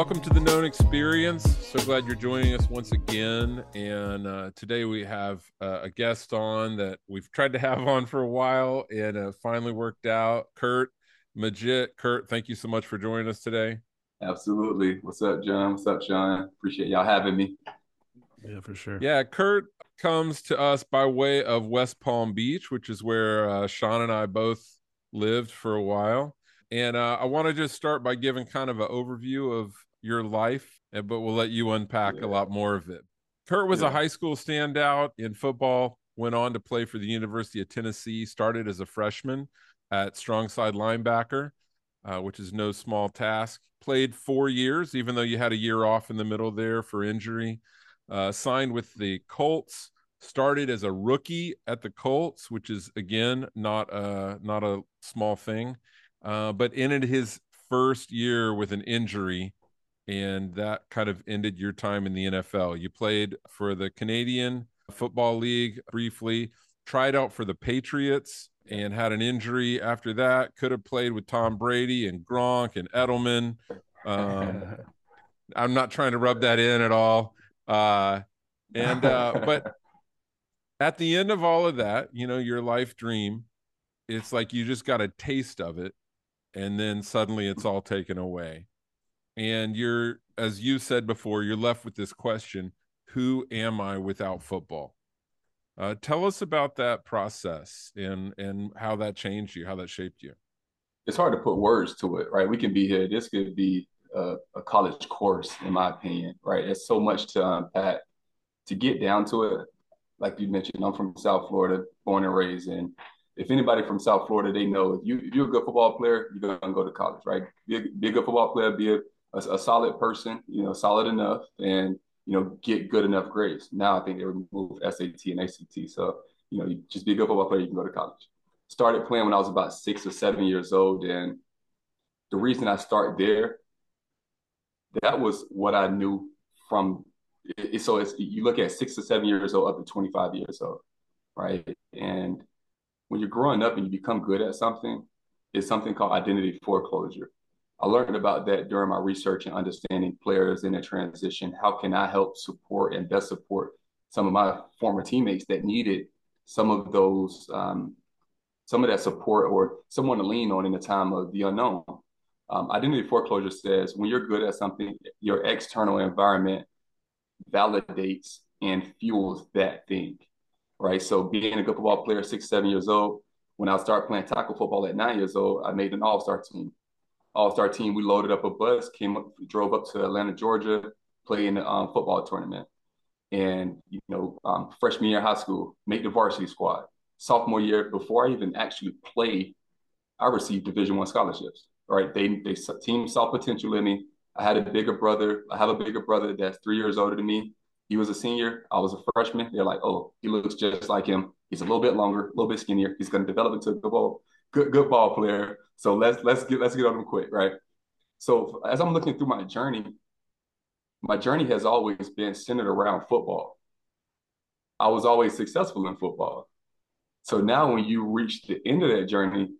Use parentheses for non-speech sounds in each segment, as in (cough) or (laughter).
welcome to the Known Experience. So glad you're joining us once again. And uh, today we have uh, a guest on that we've tried to have on for a while and uh, finally worked out. Curt Maggitt. Curt, thank you so much for joining us today. Absolutely. What's up, John? What's up, Sean? Appreciate y'all having me. Yeah, for sure. Yeah, Curt comes to us by way of West Palm Beach, which is where uh, Sean and I both lived for a while. And uh, I want to just start by giving kind of an overview of your life, but we'll let you unpack yeah. a lot more of it. Curt was yeah. a high school standout in football, went on to play for the University of Tennessee, started as a freshman at strong side linebacker, uh, which is no small task. Played four years, even though you had a year off in the middle there for injury. Uh, signed with the Colts, started as a rookie at the Colts, which is again not a not a small thing uh, but ended his first year with an injury, and that kind of ended your time in the NFL. You played for the Canadian Football League briefly, tried out for the Patriots, and had an injury after that. Could have played with Tom Brady and Gronk and Edelman. Um, (laughs) I'm not trying to rub that in at all. Uh, and uh, but (laughs) at the end of all of that, you know, your life dream, it's like you just got a taste of it and then suddenly it's all taken away and you're as you said before you're left with this question who am i without football? Uh, tell us about that process and and how that changed you how that shaped you. It's hard to put words to it right? We can be here this could be a, a college course in my opinion right? It's so much to unpack. To get down to it like you mentioned i'm from south florida born and raised and if anybody from South Florida, they know if you if you're a good football player, you're gonna go to college, right? Be a, be a good football player, be a, a, a, solid person, you know, solid enough, and you know, get good enough grades. Now I think they removed SAT and ACT, so you know, you just be a good football player, you can go to college. Started playing when I was about six or seven years old, and the reason I start there, that was what I knew from. It, so it's you look at six or seven years old up to 25 years old, right? And when you're growing up and you become good at something, it's something called identity foreclosure. I learned about that during my research and understanding players in a transition. How can I help support and best support some of my former teammates that needed some of those, um, some of that support or someone to lean on in the time of the unknown? Um, identity foreclosure says when you're good at something, your external environment validates and fuels that thing right? So being a good football player, six, seven years old, when I started playing tackle football at nine years old, I made an all-star team. All-star team, we loaded up a bus, came up, drove up to Atlanta, Georgia, played in the um, football tournament. And, you know, um, freshman year of high school, make the varsity squad. Sophomore year, before I even actually played, I received Division One scholarships. Right? They they team saw potential in me. I had a bigger brother. I have a bigger brother that's three years older than me. He was a senior. I was a freshman. They're like, oh, he looks just like him. He's a little bit longer, a little bit skinnier. He's going to develop into a ball, good good ball player. So let's let's get let's get on him quick, right? So as I'm looking through my journey, my journey has always been centered around football. I was always successful in football. So now when you reach the end of that journey,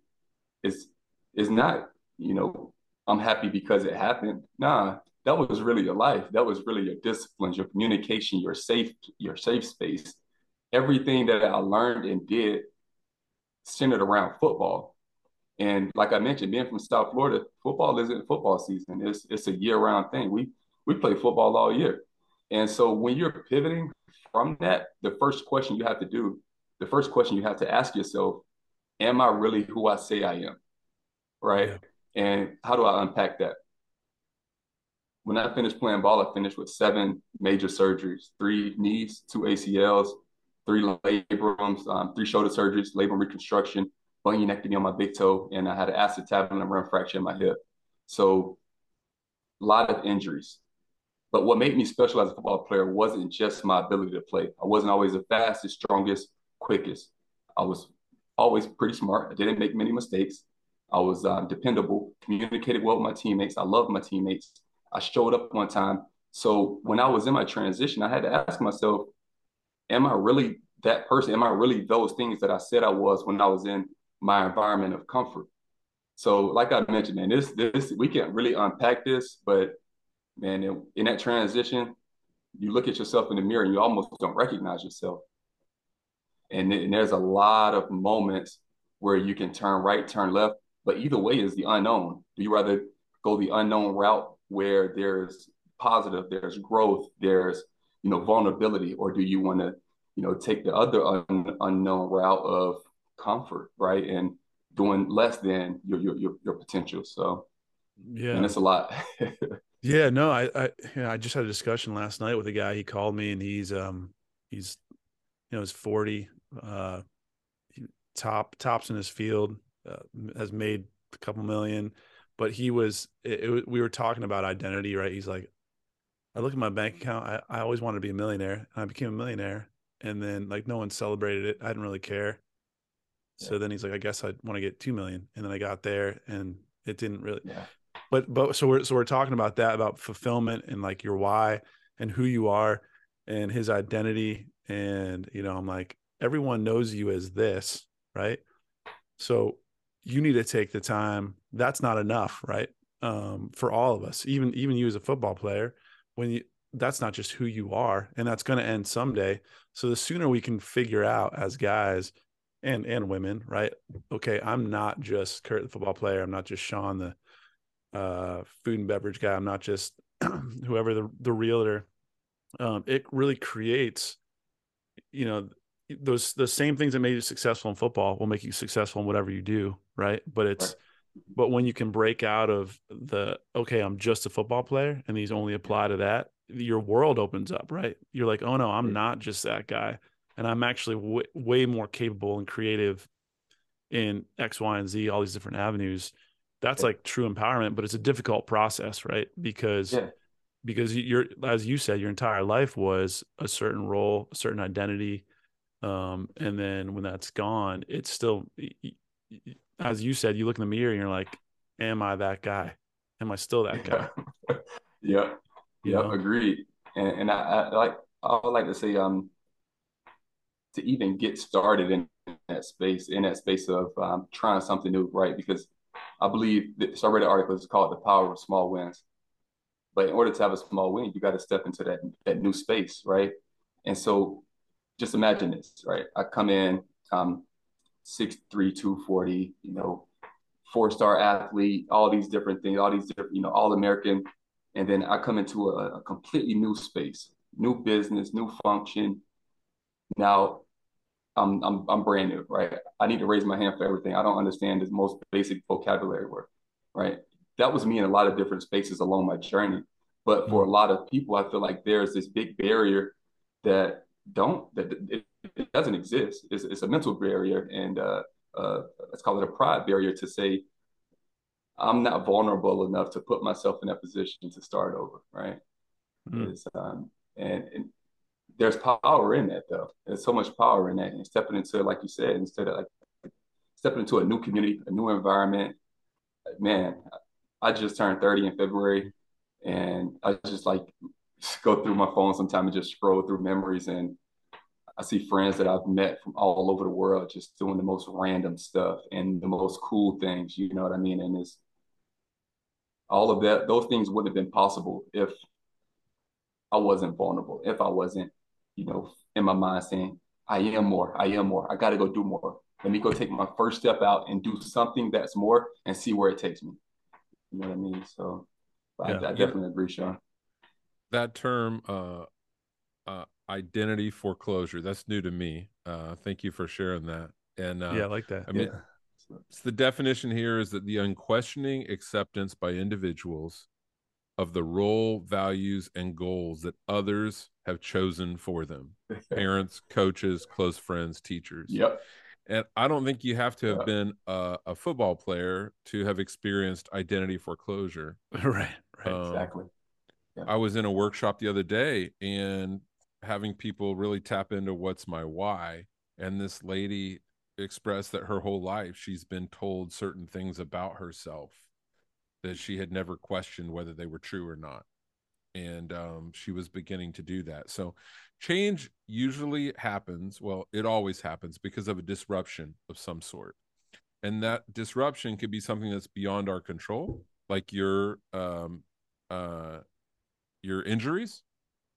it's it's not, you know, I'm happy because it happened. Nah, that was really your life. That was really your disciplines, your communication, your safe, your safe space. Everything that I learned and did centered around football. And like I mentioned, being from South Florida, football isn't football season. It's it's a year-round thing. We we play football all year. And so when you're pivoting from that, the first question you have to do, the first question you have to ask yourself, am I really who I say I am? Right? Yeah. And how do I unpack that? when I finished playing ball, I finished with seven major surgeries: three knees, two ACLs, three labrums, um, three shoulder surgeries, labrum reconstruction, bunionectomy on my big toe, and I had an acetabulum fracture in my hip. So, a lot of injuries. But what made me special as a football player wasn't just my ability to play. I wasn't always the fastest, strongest, quickest. I was always pretty smart. I didn't make many mistakes. I was uh, dependable, communicated well with my teammates. I loved my teammates. I showed up one time. So when I was in my transition, I had to ask myself, am I really that person? Am I really those things that I said I was when I was in my environment of comfort? So like I mentioned, man, this this we can't really unpack this, but man, in, in that transition, you look at yourself in the mirror and you almost don't recognize yourself. And, and there's a lot of moments where you can turn right, turn left, but either way is the unknown. Do you rather go the unknown route where there's positive, there's growth, there's you know vulnerability, or do you want to you know take the other un- unknown route of comfort, right, and doing less than your your your, your potential? So yeah, and it's a lot. (laughs) yeah, no, I I you know, I just had a discussion last night with a guy. He called me and he's um he's you know he's forty, uh, top tops in his field, uh, has made a couple million but he was it, it, we were talking about identity right he's like i look at my bank account I, I always wanted to be a millionaire and i became a millionaire and then like no one celebrated it i didn't really care so yeah. then he's like i guess i want to get 2 million and then i got there and it didn't really yeah. but but so we're so we're talking about that about fulfillment and like your why and who you are and his identity and you know i'm like everyone knows you as this right so you need to take the time that's not enough right um, for all of us even even you as a football player when you that's not just who you are and that's going to end someday. So the sooner we can figure out as guys and and women right? Okay i'm not just curt the football player. I'm not just sean the uh, food and beverage guy. I'm not just (clears throat) whoever the the realtor. Um, it really creates you know those the same things that made you successful in football will make you successful in whatever you do, right? But it's right. But when you can break out of the okay, I'm just a football player and these only apply to that, your world opens up, right? You're like, "Oh no, I'm not just that guy." And I'm actually w- way more capable and creative in X, Y, and Z, all these different avenues. That's yeah. like true empowerment, but it's a difficult process, right? Because yeah. because you're as you said, your entire life was a certain role, a certain identity, um, and then when that's gone, it's still, as you said, you look in the mirror and you're like, "Am I that guy? Am I still that guy?" (laughs) yeah, yeah, agreed. And, and I, I, like I would like to say, um, to even get started in that space, in that space of um, trying something new, right? Because I believe that so I read an article. It's called "The Power of Small Wins." But in order to have a small win, you got to step into that that new space, right? And so just imagine this, right? I come in, um, 6'3", 240, you know, four-star athlete, all these different things, all these different, you know, all American. And then I come into a, a completely new space, new business, new function. Now I'm, I'm, I'm brand new, right? I need to raise my hand for everything. I don't understand this most basic vocabulary word, right? That was me in a lot of different spaces along my journey. But for a mm-hmm. lot of people, I feel like there's this big barrier that don't that it, doesn't exist. It's, it's, a mental barrier, and uh, uh, let's call it a pride barrier to say I'm not vulnerable enough to put myself in that position to start over, right? Mm. Um, and, and, there's power in that, though. There's so much power in that, and stepping into, like you said, instead of like stepping into a new community, a new environment. Man, I just turned 30 in February, and I just like go through my phone sometime and just scroll through memories and I see friends that I've met from all over the world just doing the most random stuff and the most cool things, you know what I mean? And it's all of that, those things wouldn't have been possible if I wasn't vulnerable, if I wasn't, you know, in my mind saying, I am more, I am more, I got to go do more. Let me go take my first step out and do something that's more and see where it takes me. You know what I mean? So yeah. I, I, definitely agree, Sean that term uh, uh, identity foreclosure. That's new to me. Uh, thank you for sharing that. And uh, yeah i like that. I mean yeah. the definition here is that the unquestioning acceptance by individuals of the role values and goals that others have chosen for them. (laughs) Parents coaches close friends teachers. Yep. And i don't think you have to have yep. been a, a, football player to have experienced identity foreclosure. (laughs) Right right. Um, exactly. Yeah. I was in a workshop the other day and having people really tap into what's my why. And this lady expressed that her whole life she's been told certain things about herself that she had never questioned whether they were true or not. And um, she was beginning to do that. So change usually happens. Well, it always happens because of a disruption of some sort. And that disruption could be something that's beyond our control, like your um, uh, your injuries,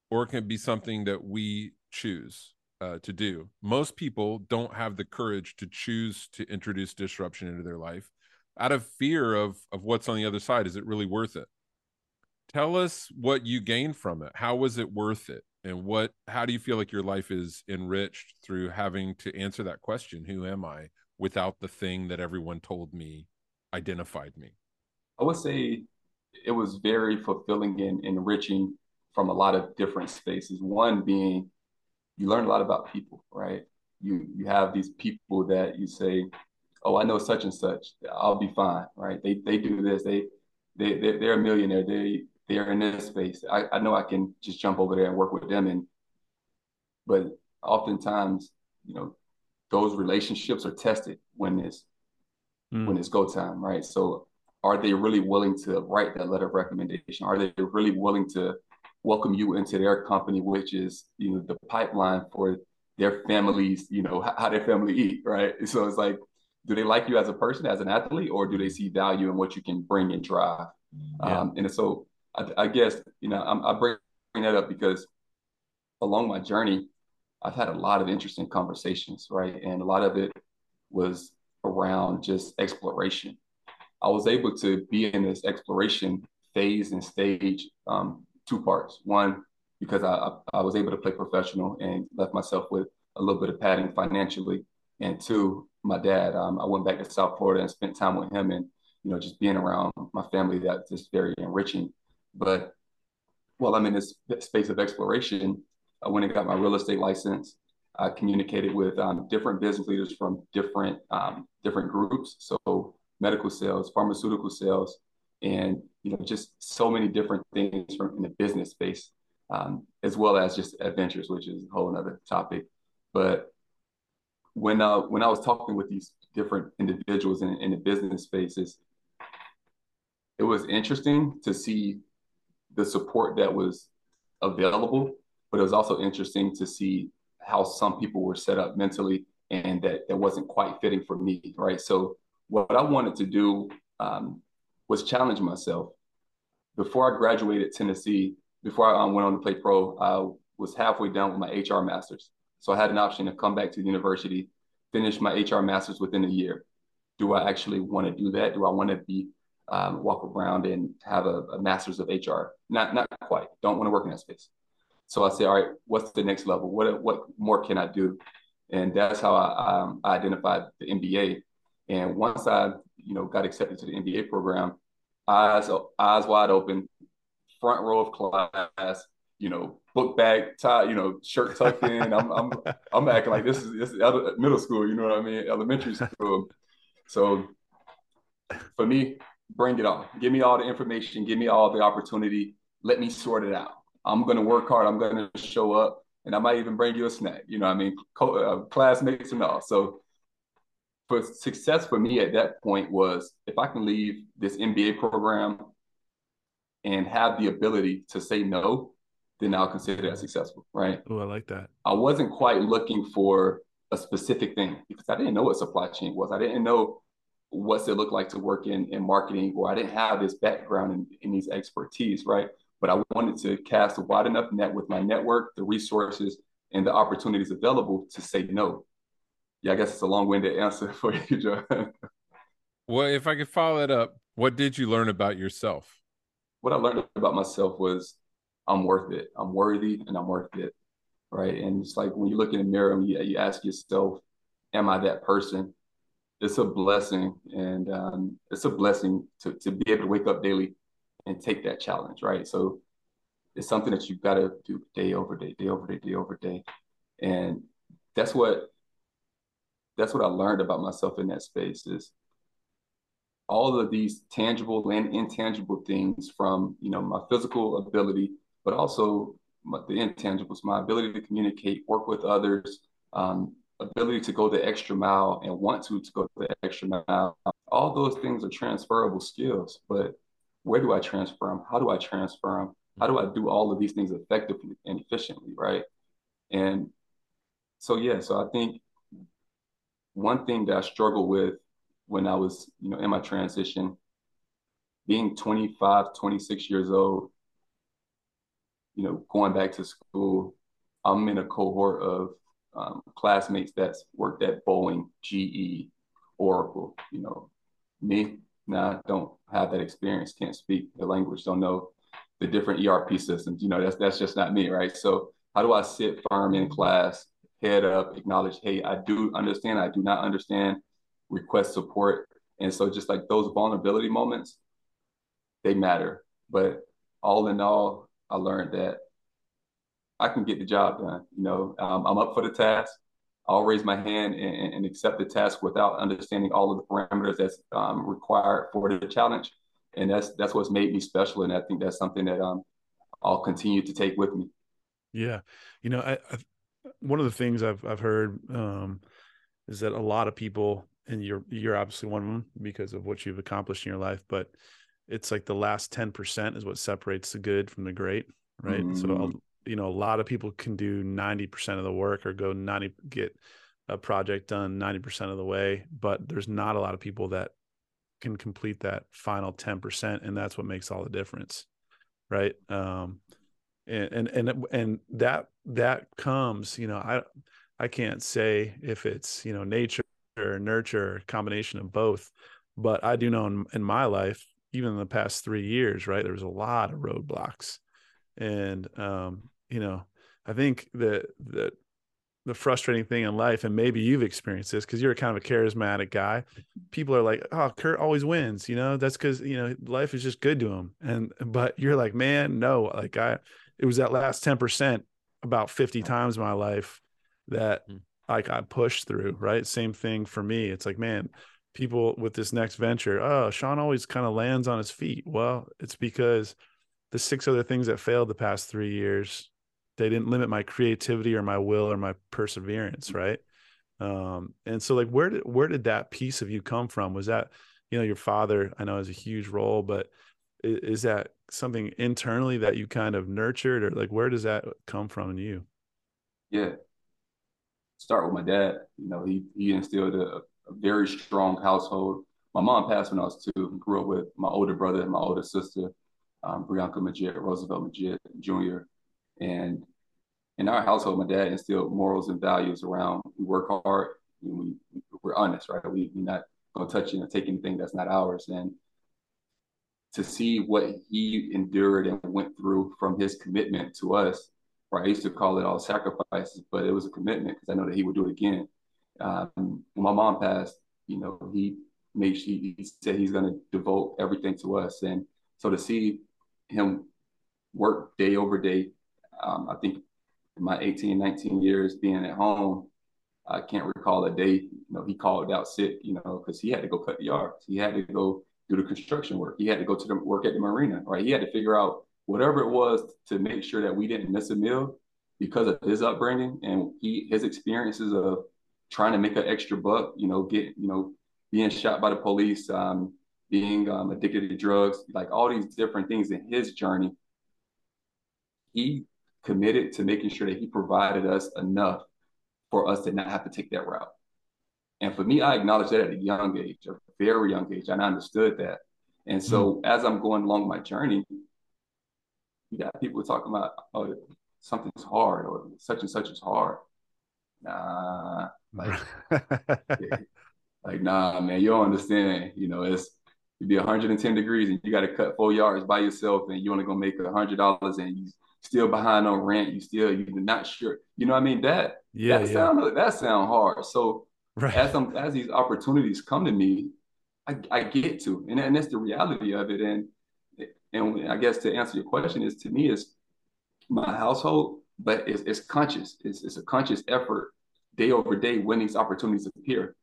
or it can be something that we choose uh, to do. Most people don't have the courage to choose to introduce disruption into their life out of fear of of what's on the other side. Is it really worth it? Tell us what you gained from it. How was it worth it? And what how do you feel like your life is enriched through having to answer that question, who am I, without the thing that everyone told me identified me? I would say it was very fulfilling and enriching from a lot of different spaces. One being you learn a lot about people, right? You you have these people that you say, "Oh, I know such and such. I'll be fine." Right? They they do this. They they they're, they're a millionaire. They they're in this space. I, I know I can just jump over there and work with them. And but oftentimes, you know, those relationships are tested when it's mm. when it's go time, right? So are they really willing to write that letter of recommendation? Are they really willing to welcome you into their company, which is you know the pipeline for their families, you know how their family eat, right? (laughs) So it's like, do they like you as a person, as an athlete, or do they see value in what you can bring and drive? Yeah. Um, and so I, I, guess you know I'm, I bring that up because along my journey, I've had a lot of interesting conversations, right? And a lot of it was around just exploration. I was able to be in this exploration phase and stage um, two parts. One, because I, I was able to play professional and left myself with a little bit of padding financially. And two, my dad, um, I went back to South Florida and spent time with him and, you know, just being around my family that's just very enriching. But while I'm in this space of exploration, I went and got my real estate license. I communicated with um, different business leaders from different um, different groups. So medical sales, pharmaceutical sales, and you know just so many different things from in the business space um, as well as just adventures which is a whole other topic. But when uh, when i was talking with these different individuals in, in the business spaces it was interesting to see the support that was available but it was also interesting to see how some people were set up mentally and that that wasn't quite fitting for me right? So what i wanted to do um, was challenge myself. Before I graduated Tennessee, before I um, went on to play pro, I was halfway done with my HR master's. So I had an option to come back to the university, finish my HR master's within a year. Do I actually want to do that? Do I want to be um, walk around and have a, a, master's of HR? Not not quite. Don't want to work in that space. So I say, all right, what's the next level? What what more can I do? And that's how I, um, I identified the MBA. And once I you know, got accepted to the MBA program, eyes eyes wide open, front row of class, you know, book bag tie, you know, shirt tucked in. I'm I'm I'm (laughs) acting like this is this is middle school, you know what I mean, elementary school. So for me, bring it on. Give me all the information. Give me all the opportunity. Let me sort it out. I'm going to work hard. I'm going to show up, and I might even bring you a snack. You know, I mean, co- uh, classmates and all. So for success for me at that point was if I can leave this MBA program and have the ability to say no, then I'll consider that successful, right? Oh, I like that. I wasn't quite looking for a specific thing because I didn't know what supply chain was. I didn't know what's it look like to work in, in marketing, or I didn't have this background in, in these expertise, right? But I wanted to cast a wide enough net with my network, the resources, and the opportunities available to say no yeah, I guess it's a long-winded answer (laughs) for you, John. well, if I could follow it up, what did you learn about yourself? What I learned about myself was I'm worth it. I'm worthy and I'm worth it. Right. And it's like when you look in the mirror and you, you ask yourself, Am I that person? It's a blessing. And um, it's a blessing to, to be able to wake up daily and take that challenge. Right. So it's something that you've got to do day over day, day over day, day over day. And that's what that's what I learned about myself in that space is all of these tangible and intangible things from you know my physical ability, but also my, the intangibles, my ability to communicate, work with others, um, ability to go the extra mile and want to, to go the extra mile. All those things are transferable skills, but where do I transfer them? How do I transfer them? How do I do all of these things effectively and efficiently, right? And so yeah, so I think one thing that I struggled with when I was, you know, in my transition, being 25, 26 years old, you know, going back to school, I'm in a cohort of um, classmates that's worked at Boeing, GE, Oracle. You know, me, nah, don't have that experience, can't speak the language, don't know the different ERP systems. You know, that's that's just not me, right? So how do I sit firm in class, head up, acknowledge, hey, I do understand, I do not understand, request support. And so just like those vulnerability moments, they matter. But all in all, I learned that I can get the job done. You know, um, I'm up for the task. I'll raise my hand and, and, accept the task without understanding all of the parameters that's um, required for the challenge. And that's that's what's made me special. And I think that's something that um, I'll continue to take with me. Yeah, you know, I, I one of the things I've I've heard um, is that a lot of people, and you're you're obviously one of them because of what you've accomplished in your life, but it's like the last ten percent is what separates the good from the great, right? Mm-hmm. So you know, a lot of people can do ninety percent of the work or go ninety get a project done ninety percent of the way, but there's not a lot of people that can complete that final ten percent, and that's what makes all the difference, right? Um, and and and and that that comes you know i i can't say if it's you know nature or nurture or combination of both but i do know in, in my life even in the past three years right there was a lot of roadblocks and um you know i think that that the frustrating thing in life, and maybe you've experienced this because you're kind of a charismatic guy. People are like, "Oh, Curt always wins," you know. That's because you know life is just good to him, and but you're like, "Man, no!" Like I, it was that last 10% about 50 times in my life that hmm. I got pushed through, right? Same thing for me. It's like, man, people with this next venture, oh, Sean always kind of lands on his feet. Well, it's because the six other things that failed the past three years, they didn't limit my creativity or my will or my perseverance, hmm. right? Um, and so like where did where did that piece of you come from? Was that, you know, your father, I know has a huge role, but is that something internally that you kind of nurtured or like where does that come from in you yeah start with my dad you know he he instilled a, a very strong household my mom passed when i was two grew up with my older brother and my older sister um, Brianka Maggitt, Roosevelt Maggitt Jr. And in our household, my dad instilled morals and values around we work hard, we, we're honest, right? We, we're not going to touch and take anything that's not ours. And to see what he endured and went through from his commitment to us. Right, I used to call it all sacrifices, but it was a commitment because I know that he would do it again. Um, when my mom passed, you know, he made she he said he's going to devote everything to us, and so to see him work day over day, um, I think in my 18, 19 years being at home, I can't recall a day, you know, he called out sick, you know, because he had to go cut the yards. He had to go do the construction work. He had to go to the work at the marina, right? He had to figure out whatever it was to make sure that we didn't miss a meal because of his upbringing and he his experiences of trying to make an extra buck, you know, get, you know, being shot by the police, um, being um, addicted to drugs, like all these different things in his journey. He committed to making sure that he provided us enough for us to not have to take that route. And for me, I acknowledged that at a young age, a very young age, and I understood that. And so mm-hmm. as I'm going along my journey, you got people talking about, oh, something's hard or such and such is hard. Nah, like, (laughs) yeah, like nah, man, you don't understand. You know, it's it'd be 110 degrees and you got to cut four yards by yourself, and you only gonna make a hundred dollars, and you still behind on rent. You still you're not sure. You know what I mean? That yeah, that yeah. sound that sound hard. So Right. As I'm, as these opportunities come to me, I, I get to, and, and that's the reality of it. And and I guess to answer your question is to me is my household, but it's, it's conscious. It's, it's a conscious effort day over day when these opportunities appear.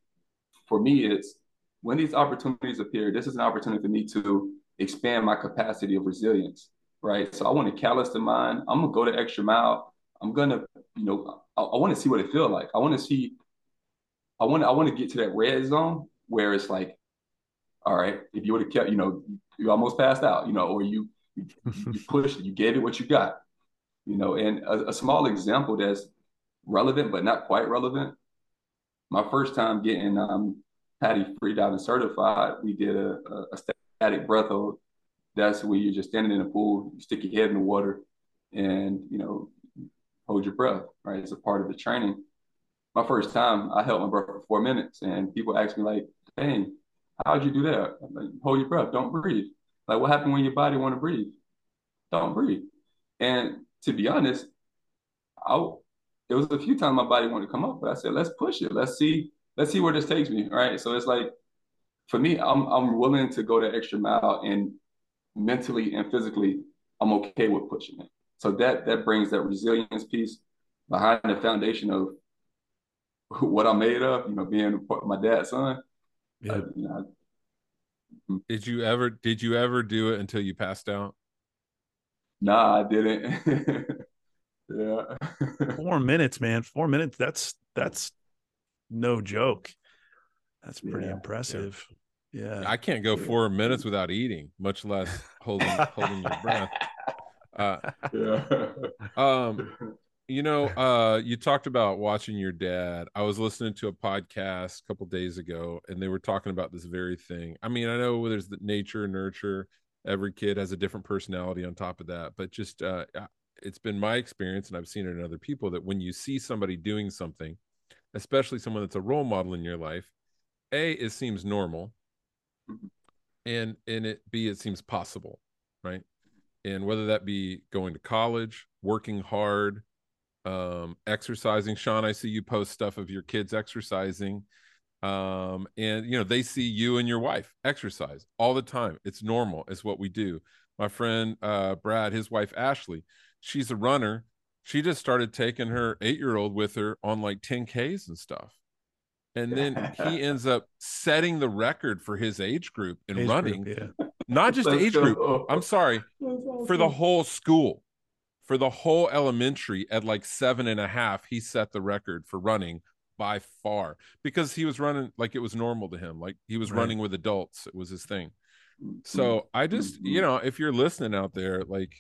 For me, it's when these opportunities appear. This is an opportunity for me to expand my capacity of resilience. Right. So I want to callous the mind. I'm gonna go the extra mile. I'm gonna, you know, I, I want to see what it feels like. I want to see I want I want to get to that red zone where it's like, all right, if you would have kept, you know, you almost passed out, you know, or you you, you (laughs) pushed, you gave it what you got, you know. And a, a, small example that's relevant but not quite relevant. My first time getting um, PADI free diving certified, we did a, a, a static breath hold. That's where you're just standing in a pool, you stick your head in the water, and you know, hold your breath, right? It's a part of the training. My first time, I held my breath for four minutes, and people ask me like, "Dang, how'd you do that?" Like, hold your breath, don't breathe. Like, what happened when your body want to breathe? Don't breathe. And to be honest, I there was a few times my body wanted to come up, but I said, let's push it. Let's see, let's see where this takes me. Right. So it's like for me, I'm I'm willing to go the extra mile and mentally and physically, I'm okay with pushing it. So that that brings that resilience piece behind the foundation of what I'm made of, you know, being my dad's son. Yeah. You know, I, did you ever did you ever do it until you passed out? Nah, I didn't. (laughs) yeah. Four minutes, man. Four minutes. That's that's no joke. That's pretty yeah. impressive. Yeah. yeah. I can't go four minutes without eating, much less holding holding your breath. (laughs) Uh, yeah. Um, you know, uh, you talked about watching your dad. I was listening to a podcast a couple days ago, and they were talking about this very thing. I mean, I know there's the nature, nurture. Every kid has a different personality on top of that, but just uh, it's been my experience, and I've seen it in other people that when you see somebody doing something, especially someone that's a role model in your life, a it seems normal, mm-hmm. and and it b it seems possible, right? And whether that be going to college, working hard, um, exercising. Sean, I see you post stuff of your kids exercising. Um, and you know, they see you and your wife exercise all the time. It's normal, it's what we do. My friend uh Brad, his wife Ashley, she's a runner. She just started taking her eight-year-old with her on like 10Ks and stuff. And then he (laughs) ends up setting the record for his age group in age running. Group, yeah. Not just age group. I'm sorry, (laughs) for the whole school for the whole elementary at like seven and a half, he set the record for running by far because he was running like it was normal to him. Like he was right. running with adults. It was his thing. So mm-hmm. I just, you know, if you're listening out there, like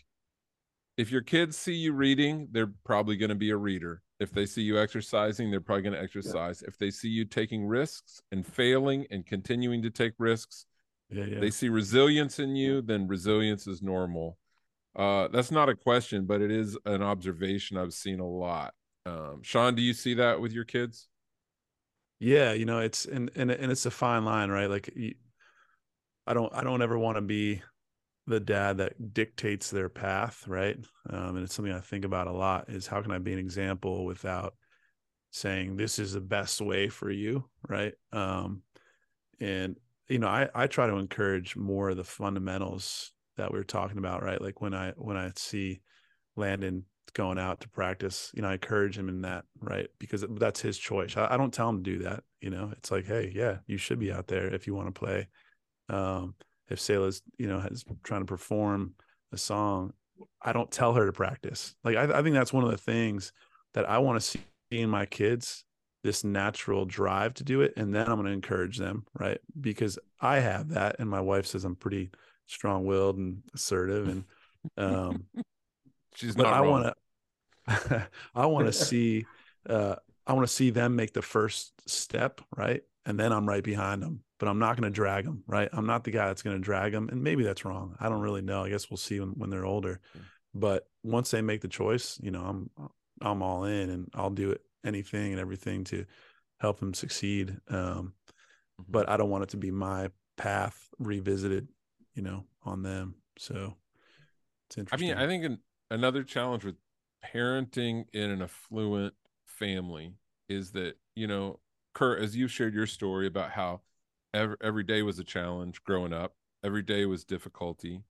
if your kids see you reading, they're probably going to be a reader. If they see you exercising, they're probably going to exercise. Yeah. If they see you taking risks and failing and continuing to take risks, yeah, yeah. they see resilience in you, then resilience is normal. Uh, that's not a question, but it is an observation I've seen a lot. Um, Sean, do you see that with your kids? Yeah, you know, it's and and and it's a fine line, right? Like, I don't I don't ever want to be the dad that dictates their path, right? Um, and it's something I think about a lot. Is how can I be an example without saying this is the best way for you, right? Um, and you know, I I try to encourage more of the fundamentals that we were talking about, right? Like when I when I see Landon going out to practice, you know, I encourage him in that, right? Because that's his choice. I, I don't tell him to do that. You know, it's like, hey, yeah, you should be out there if you want to play. Um, if Selah's, you know, is trying to perform a song, I don't tell her to practice. Like I, I think that's one of the things that I want to see in my kids this natural drive to do it and then i'm going to encourage them right because i have that and my wife says i'm pretty strong-willed and assertive and um (laughs) she's but i want to (laughs) i want to see uh i want to see them make the first step right? And then i'm right behind them but i'm not going to drag them right? I'm not the guy that's going to drag them and maybe that's wrong. I don't really know. I guess we'll see when, when they're older. But once they make the choice you know i'm i'm all in and i'll do it anything and everything to help them succeed um mm-hmm. but i don't want it to be my path revisited you know, on them. So it's interesting. I mean, I think an, another challenge with parenting in an affluent family is that, you know, Curt, as you shared your story about how every, every day was a challenge growing up, every day was difficulty.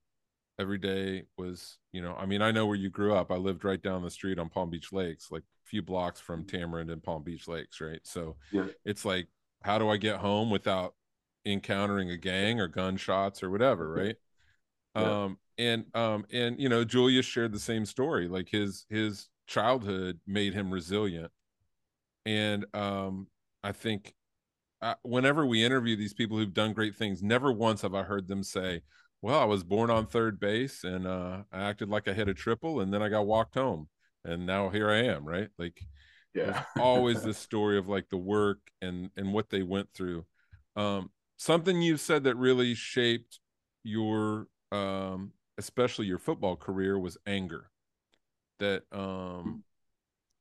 Every day was, you know, I mean, I know where you grew up. I lived right down the street on Palm Beach Lakes, like a few blocks from Tamarind and Palm Beach Lakes, right? So yeah. it's like, how do I get home without encountering a gang or gunshots or whatever, right? Yeah. Um, and um, and you know, Julius shared the same story. Like his his childhood made him resilient, and um, I think uh, whenever we interview these people who've done great things, never once have I heard them say, "Well, I was born on third base and uh, I acted like I hit a triple, and then I got walked home, and now here I am." Right? Like, yeah, (laughs) always this story of like the work and and what they went through. Um, something you said that really shaped your um especially your football career was anger that um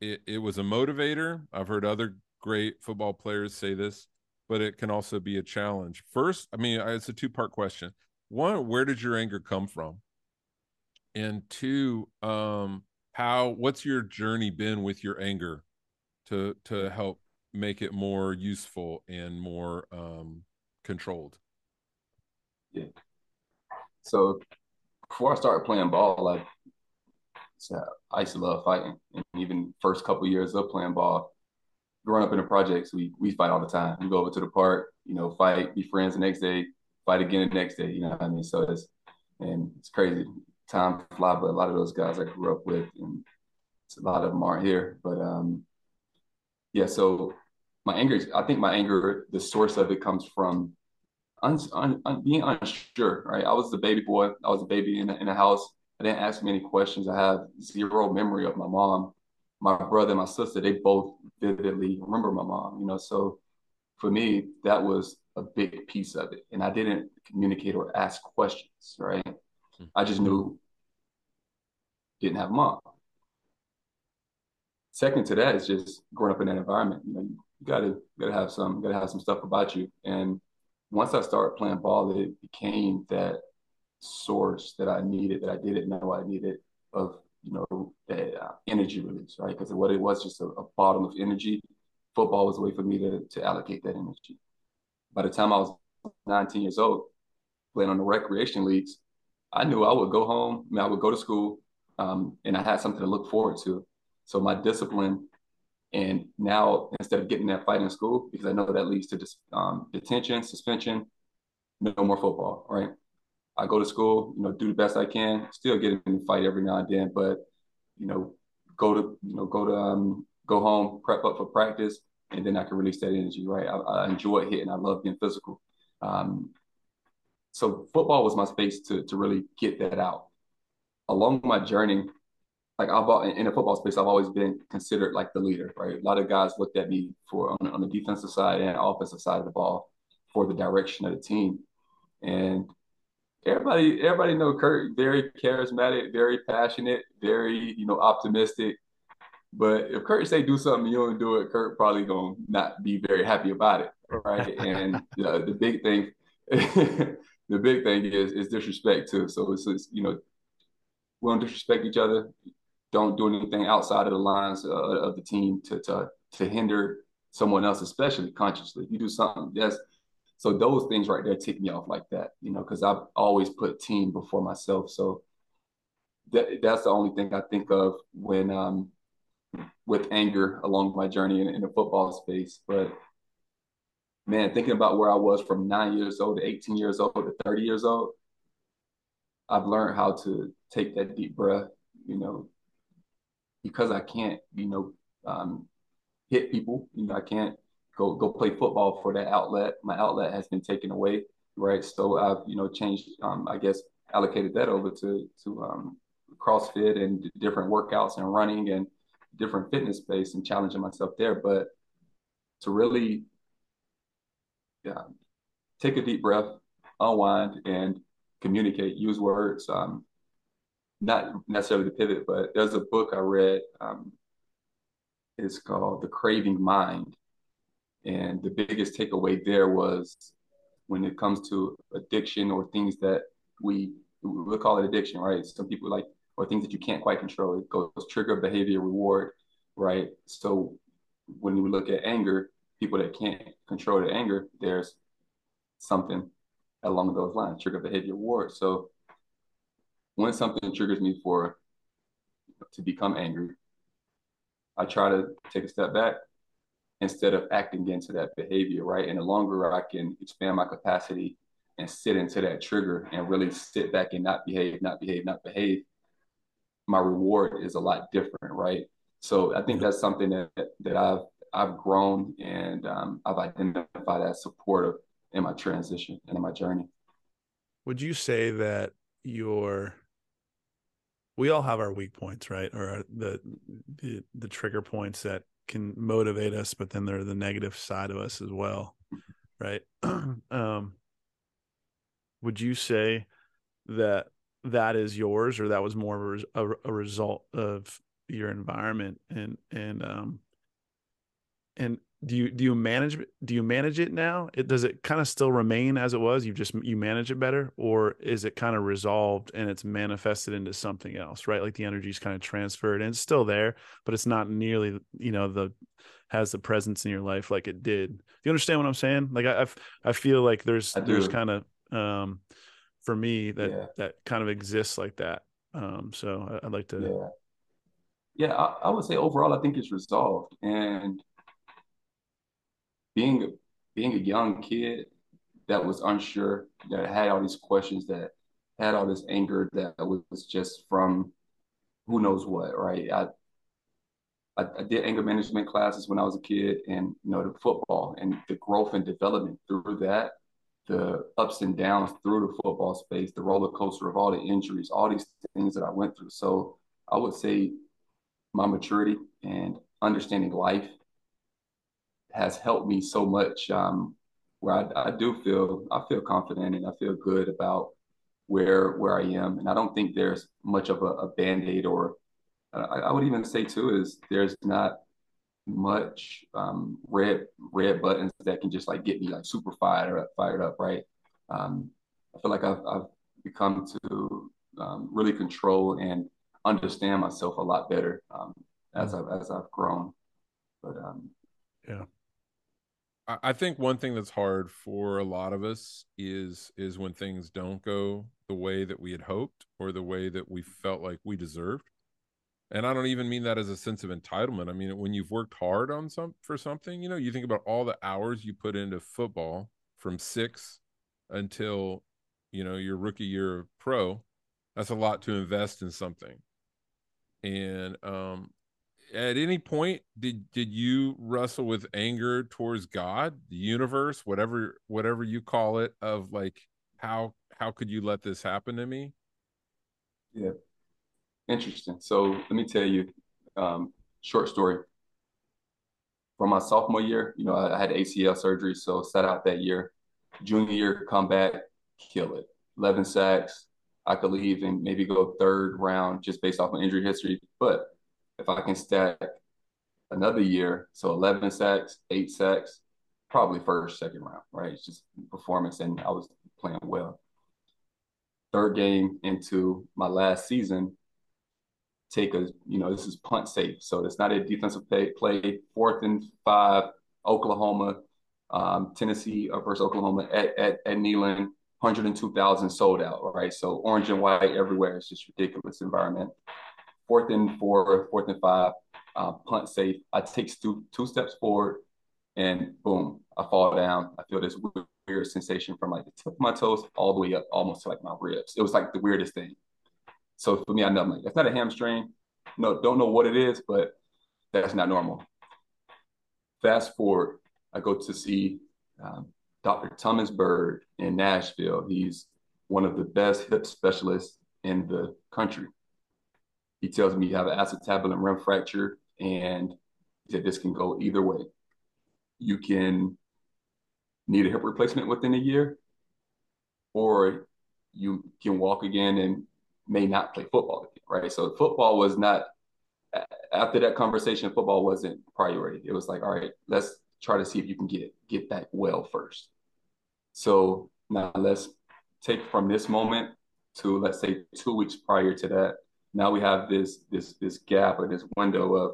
it, it was a motivator. I've heard other great football players say this, but it can also be a challenge. First, I mean, it's a two part question. One, where did your anger come from? And two, um, how what's your journey been with your anger to to help make it more useful and more um controlled? Yeah. So before I started playing ball, like I used to love fighting. And even first couple years of playing ball, growing up in the projects, we we fight all the time. We go over to the park, you know, fight, be friends the next day, fight again the next day. You know what I mean? So it's and it's crazy. Time fly, but a lot of those guys I grew up with, and a lot of them aren't here. But um, yeah. So my anger, is, I think my anger, the source of it comes from un, un, un, being unsure. Right? I was the baby boy. I was a baby in in the house. I didn't ask many questions. I have zero memory of my mom. My brother, and my sister, they both vividly remember my mom, you know. So for me, that was a big piece of it. And I didn't communicate or ask questions, right? Mm-hmm. I just knew didn't have a mom. Second to that is just growing up in that environment. You know, you gotta gotta have some gotta have some stuff about you. And once I started playing ball, it became that source that I needed that I didn't know I needed of you know that uh, energy release, right? Because what it was just a, a, bottom of energy. Football was a way for me to to allocate that energy. By the time I was 19 years old, playing on the recreation leagues, I knew I would go home. I, mean, I would go to school, um, and I had something to look forward to. So my discipline, and now instead of getting that fight in school, because I know that leads to um, detention, suspension, no more football, right? I go to school, you know, do the best I can, still get in the fight every now and then, but you know, go to you know go to um, go home, prep up for practice, and then I can release that energy. Right, I, I enjoy hitting. I love being physical. Um, so football was my space to to really get that out. Along my journey, like I've in the football space, I've always been considered like the leader. Right, a lot of guys looked at me for on, on the defensive side and offensive side of the ball for the direction of the team, and everybody everybody know Curt very charismatic, very passionate, very you know optimistic. But if Curt say do something you don't do it, Curt probably gonna not be very happy about it, right? (laughs) and the big thing, (laughs) the big thing is is disrespect too. So it's, it's you know we don't disrespect each other. Don't do anything outside of the lines uh, of the team to to to hinder someone else, especially consciously. If you do something that's so those things right there tick me off like that, you know, because I've always put team before myself. So that, that's the only thing I think of when um with anger along my journey in, in the football space. But man, thinking about where I was from nine years old to 18 years old to 30 years old, I've learned how to take that deep breath, you know, because I can't, you know, um, hit people, you know, I can't go go play football for that outlet. My outlet has been taken away, right? So I've you know changed, um, I guess, allocated that over to to um, CrossFit and different workouts and running and different fitness space and challenging myself there. But to really, yeah, take a deep breath, unwind, and communicate. Use words. Um, not necessarily the pivot, but there's a book I read. Um, it's called The Craving Mind and the biggest takeaway there was when it comes to addiction or things that we we'll call it addiction, right? Some people like or things that you can't quite control. It goes trigger, behavior, reward, right? So when you look at anger, people that can't control their anger, there's something along those lines, trigger, behavior, reward. So when something triggers me for to become angry, I try to take a step back, instead of acting into that behavior, right? And the longer I can expand my capacity and sit into that trigger and really sit back and not behave, not behave, not behave, my reward is a lot different, right? So I think that's something that that I've I've grown and um, I've identified as supportive in my transition and in my journey. Would you say that your we all have our weak points, right? Or the the, the trigger points that can motivate us, but then they're the negative side of us as well, right? (clears throat) um, would you say that that is yours, or that was more of a, a result of your environment and and um and do you do you manage do you manage it now? It does it kind of still remain as it was? You just you manage it better? Or is it kind of resolved and it's manifested into something else right? Like the energy's kind of transferred and it's still there but it's not nearly you know the has the presence in your life like it did. Do you understand what i'm saying? Like i I've, i feel like there's there's kind of um for me that yeah. that kind of exists like that. Um so I, would like to yeah. Yeah I, I would say overall i think it's resolved and being being a young kid that was unsure, that had all these questions, that had all this anger that was just from who knows what, right? I, I, I did anger management classes when I was a kid, and you know the football and the growth and development through that, the ups and downs through the football space, the roller coaster of all the injuries, all these things that I went through. So I would say my maturity and understanding life has helped me so much. Um, where I, I do feel I feel confident and I feel good about where where I am, and I don't think there's much of a, a band aid or uh, I, I, would even say too is there's not much um, red red buttons that can just like get me like super fired up, fired up, right? Um, I feel like I've, I've become to um, really control and understand myself a lot better um, as I've as I've grown. But um, yeah, I think one thing that's hard for a lot of us is is when things don't go the way that we had hoped or the way that we felt like we deserved. And I don't even mean that as a sense of entitlement. I mean when you've worked hard on some for something, you know, you think about all the hours you put into football from 6 until you know your rookie year of pro. That's a lot to invest in something. And um at any point did did you wrestle with anger towards god the universe whatever whatever you call it of like how how could you let this happen to me? Yeah. Interesting. So let me tell you um short story. From my sophomore year you know i, I had acl surgery so set out that year. Junior year come back kill it. 11 sacks. I could leave and maybe go third round just based off my injury history. But if I can stack another year, so 11 sacks, eight sacks, probably first, second round, right? It's just performance, and I was playing well. Third game into my last season, take a, you know, this is punt safe. So it's not a defensive play, play fourth and five, Oklahoma, um, Tennessee versus Oklahoma at, at, at Neyland, 102,000 sold out, right? So orange and white everywhere. It's just ridiculous environment fourth and four, fourth and five, uh, punt safe. I take two, two steps forward and boom, I fall down. I feel this weird, sensation from like the tip of my toes all the way up almost to like my ribs. It was like the weirdest thing. So for me, I know I'm like, that's not a hamstring. No, don't know what it is, but that's not normal. Fast forward, I go to see um, Dr. Thomas Byrd in Nashville. He's one of the best hip specialists in the country. He tells me you have an acetabulum rim fracture, and he said this can go either way. You can need a hip replacement within a year, or you can walk again and may not play football again, right? So football was not after that conversation, football wasn't priority. It was like, all right, let's try to see if you can get get back well first. So now let's take from this moment to let's say two weeks prior to that now we have this this this gap or this window of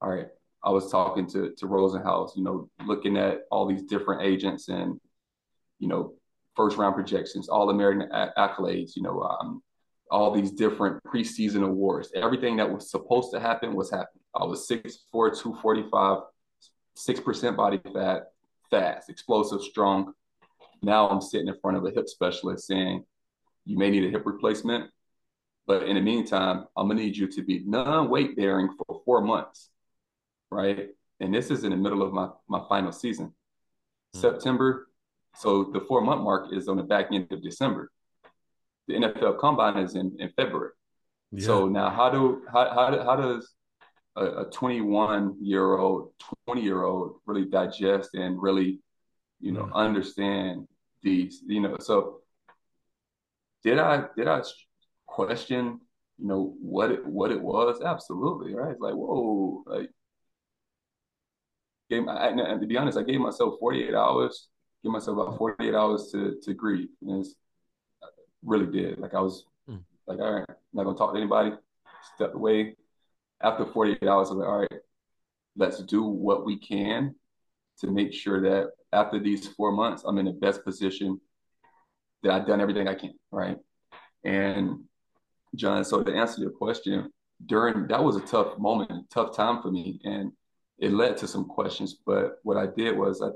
all right i was talking to to rosenhaus you know looking at all these different agents and you know first round projections all american accolades you know um, all these different preseason awards. Everything that was supposed to happen was happening. I was 6'4 245 6% body fat fast explosive strong. Now i'm sitting in front of a hip specialist saying you may need a hip replacement but in the meantime, I'm gonna need you to be non-weight bearing for four months, right? And this is in the middle of my my final season, mm-hmm. September. So the four month mark is on the back end of December. The NFL Combine is in in February. Yeah. So now, how do how how, how does a 21 year old, 20 year old really digest and really, you know, mm-hmm. understand these? You know, so did I did I question, you know what it what it was absolutely right? It's like whoa like gave I, and to be honest i gave myself 48 hours give myself about 48 hours to to grieve and it's really did. Like i was mm. like all right i'm not gonna talk to anybody. Stepped away. After 48 hours i was like all right let's do what we can to make sure that after these four months i'm in the best position that i've done everything i can right? And John, so to answer your question, during that was a tough moment, tough time for me, and it led to some questions. But what I did was I,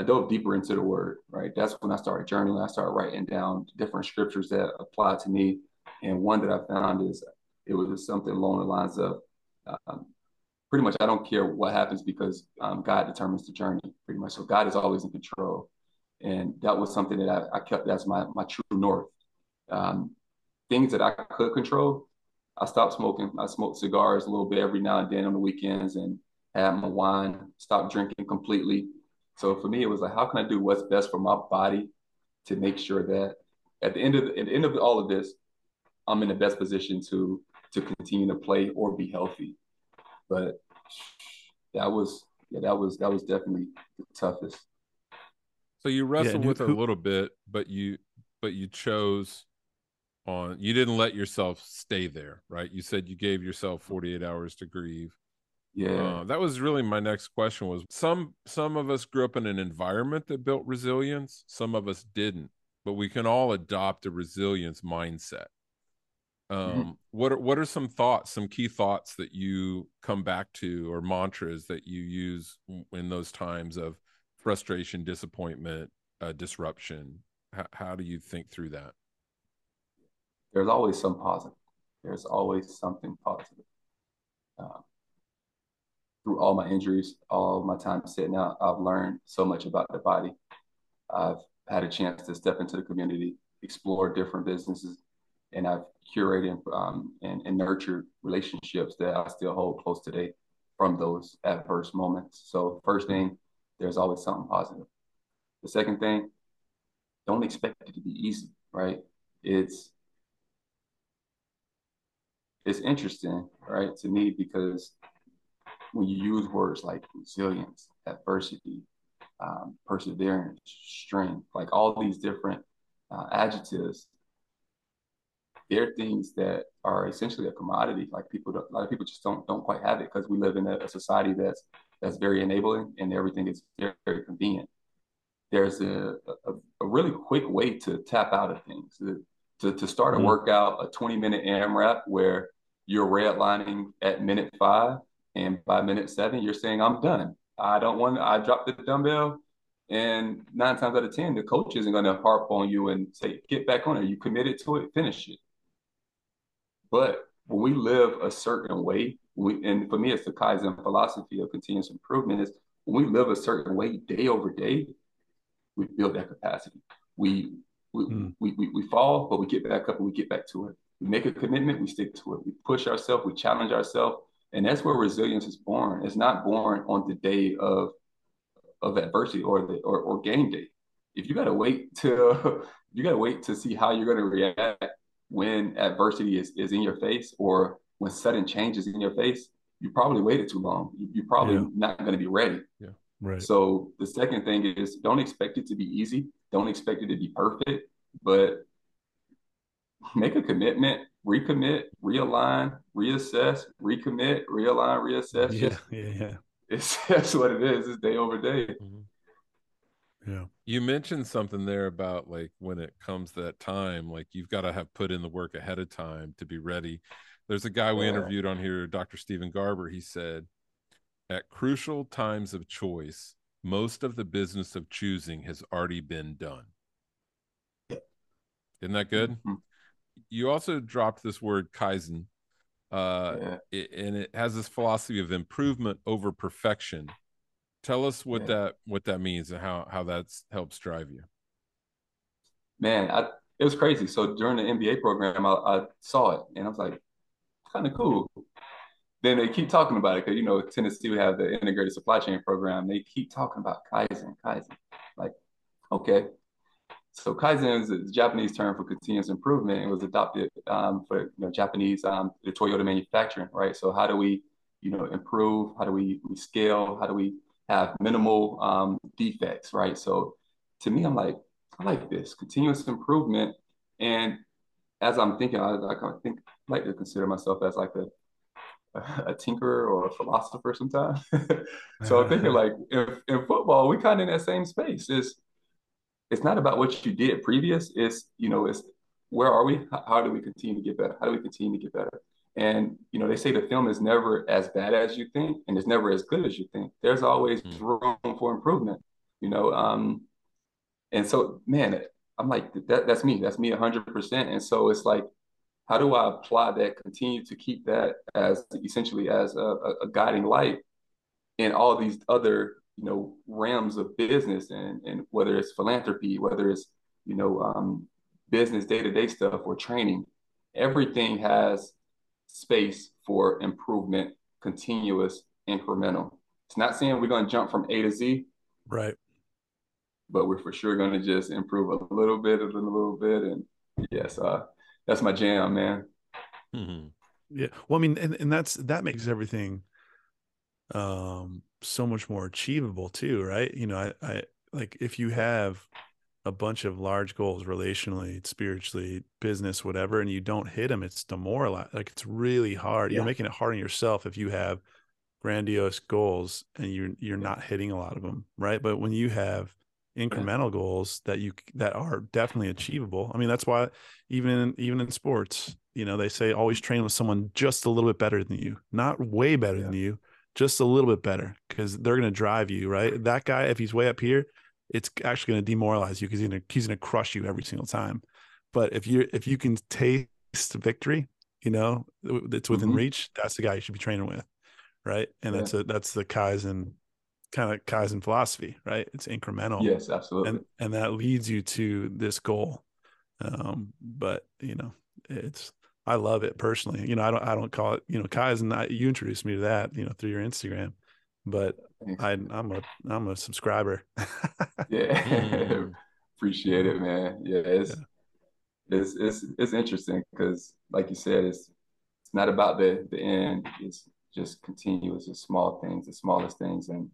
I dove deeper into the word. Right, that's when I started journaling. I started writing down different scriptures that apply to me, and one that I found is it was something along the lines of, um, pretty much I don't care what happens because um, God determines the journey. Pretty much, so God is always in control, and that was something that I, I kept as my my true north. Um, things that I could control, I stopped smoking. I smoked cigars a little bit every now and then on the weekends and had my wine, stopped drinking completely. So for me, it was like, how can I do what's best for my body to make sure that at the end of the, at the end of all of this, I'm in the best position to to continue to play or be healthy. But that was yeah, that was that was definitely the toughest. So you wrestled yeah, with it a little bit, but you but you chose on you didn't let yourself stay there right? You said you gave yourself 48 hours to grieve. Yeah. Uh, that was really my next question was some some of us grew up in an environment that built resilience some of us didn't but we can all adopt a resilience mindset. Mm-hmm. um, mm-hmm. what are what are some thoughts some key thoughts that you come back to or mantras that you use in those times of frustration disappointment uh, disruption? How, how do you think through that there's always some positive. There's always something positive. Uh, through all my injuries, all my time sitting out, I've learned so much about the body. I've had a chance to step into the community, explore different businesses, and I've curated um, and, and nurtured relationships that I still hold close today from those adverse moments. So, first thing, there's always something positive. The second thing, don't expect it to be easy, right? It's it's interesting, right, to me because when you use words like resilience, adversity, um, perseverance, strength, like all these different uh, adjectives, they're things that are essentially a commodity. Like people, a lot of people just don't don't quite have it because we live in a, a, society that's that's very enabling and everything is very, very convenient. There's a, a, a really quick way to tap out of things. To, to, to start a mm-hmm. workout, a 20 minute AMRAP where you're redlining at minute five, and by minute seven, you're saying, I'm done. I don't want, I dropped the dumbbell. And nine times out of 10, the coach isn't going to harp on you and say, get back on it. You committed to it, finish it. But when we live a certain way, we, and for me, it's the Kaizen philosophy of continuous improvement is when we live a certain way day over day, we build that capacity. We, we, mm. we, we, we fall, but we get back up and we get back to it. We make a commitment, we stick to it. We push ourselves, we challenge ourselves. And that's where resilience is born. It's not born on the day of of adversity or the or, or game day. If you gotta wait to (laughs) you gotta wait to see how you're gonna react when adversity is, is in your face or when sudden changes in your face, you probably waited too long. You, are probably yeah. not going to be ready. Yeah. Right. So the second thing is don't expect it to be easy. Don't expect it to be perfect, but make a commitment, recommit, realign, reassess, recommit, realign, reassess. Yeah, Just, yeah, yeah. It's (laughs) that's what it is. It's day over day. Mm-hmm. Yeah. You mentioned something there about like when it comes that time, like you've got to have put in the work ahead of time to be ready. There's a guy we yeah. interviewed on here, Dr. Stephen Garber. He said, at crucial times of choice, most of the business of choosing has already been done. Isn't that good? Mm-hmm you also dropped this word kaizen uh yeah. it, and it has this philosophy of improvement over perfection. Tell us what yeah. that what that means and how how that's helps drive you. Man I, it was crazy. So during the mba program i, I saw it and i was like kind of cool. Then they keep talking about it because you know tennessee we have the integrated supply chain program. They keep talking about kaizen kaizen. Like okay so Kaizen is a Japanese term for continuous improvement. It was adopted um, for you know, Japanese, um, the Toyota manufacturing, right? So how do we, you know, improve? How do we, we scale? How do we have minimal um, defects, right? So to me, I'm like, I like this continuous improvement. And as I'm thinking, I, I think I like to consider myself as like a a tinkerer or a philosopher sometimes. (laughs) so I'm thinking (laughs) like in, in football, we kind of in that same space. Is it's not about what you did previous. It's you know, it's where are we? How do we continue to get better? How do we continue to get better? And you know, they say the film is never as bad as you think, and it's never as good as you think. There's always mm. room for improvement. You know, um, and so man, I'm like that. That's me. That's me 100. percent And so it's like, how do I apply that? Continue to keep that as essentially as a, a guiding light in all these other you know realms of business and and whether it's philanthropy, whether it's you know um, business day to day stuff or training, everything has space for improvement, continuous, incremental. It's not saying we're going to jump from A to Z, right? But we're for sure going to just improve a little bit, a little, a little bit, and yes, uh, that's my jam, man. Mm-hmm. Yeah, well, I mean, and, and that's that makes everything um so much more achievable too, right? You know, I, I like if you have a bunch of large goals relationally, spiritually, business, whatever, and you don't hit them, it's demoralizing. Like it's really hard. Yeah. You're making it hard on yourself if you have grandiose goals and you're you're not hitting a lot of them, right? But when you have incremental yeah. goals that you that are definitely achievable. I mean, that's why even even in sports, you know, they say always train with someone just a little bit better than you, not way better yeah. than you, just a little bit better because they're going to drive you, right? That guy, if he's way up here, it's actually going to demoralize you because he's going to he's to crush you every single time. But if you if you can taste victory, you know, that's within mm-hmm. reach, that's the guy you should be training with, right? And yeah. that's a that's the Kaizen kind of Kaizen philosophy, right? It's incremental. Yes, absolutely. And and that leads you to this goal. Um, but you know, it's I love it personally. You know, I don't I don't call it, you know, Kaizen. I, you introduced me to that, you know, through your Instagram. But I I'm a I'm a subscriber. (laughs) yeah. Mm. (laughs) Appreciate it, man. Yeah, it's yeah. it's it's it's interesting because like you said, it's it's not about the the end. It's just continuous, the small things, the smallest things. And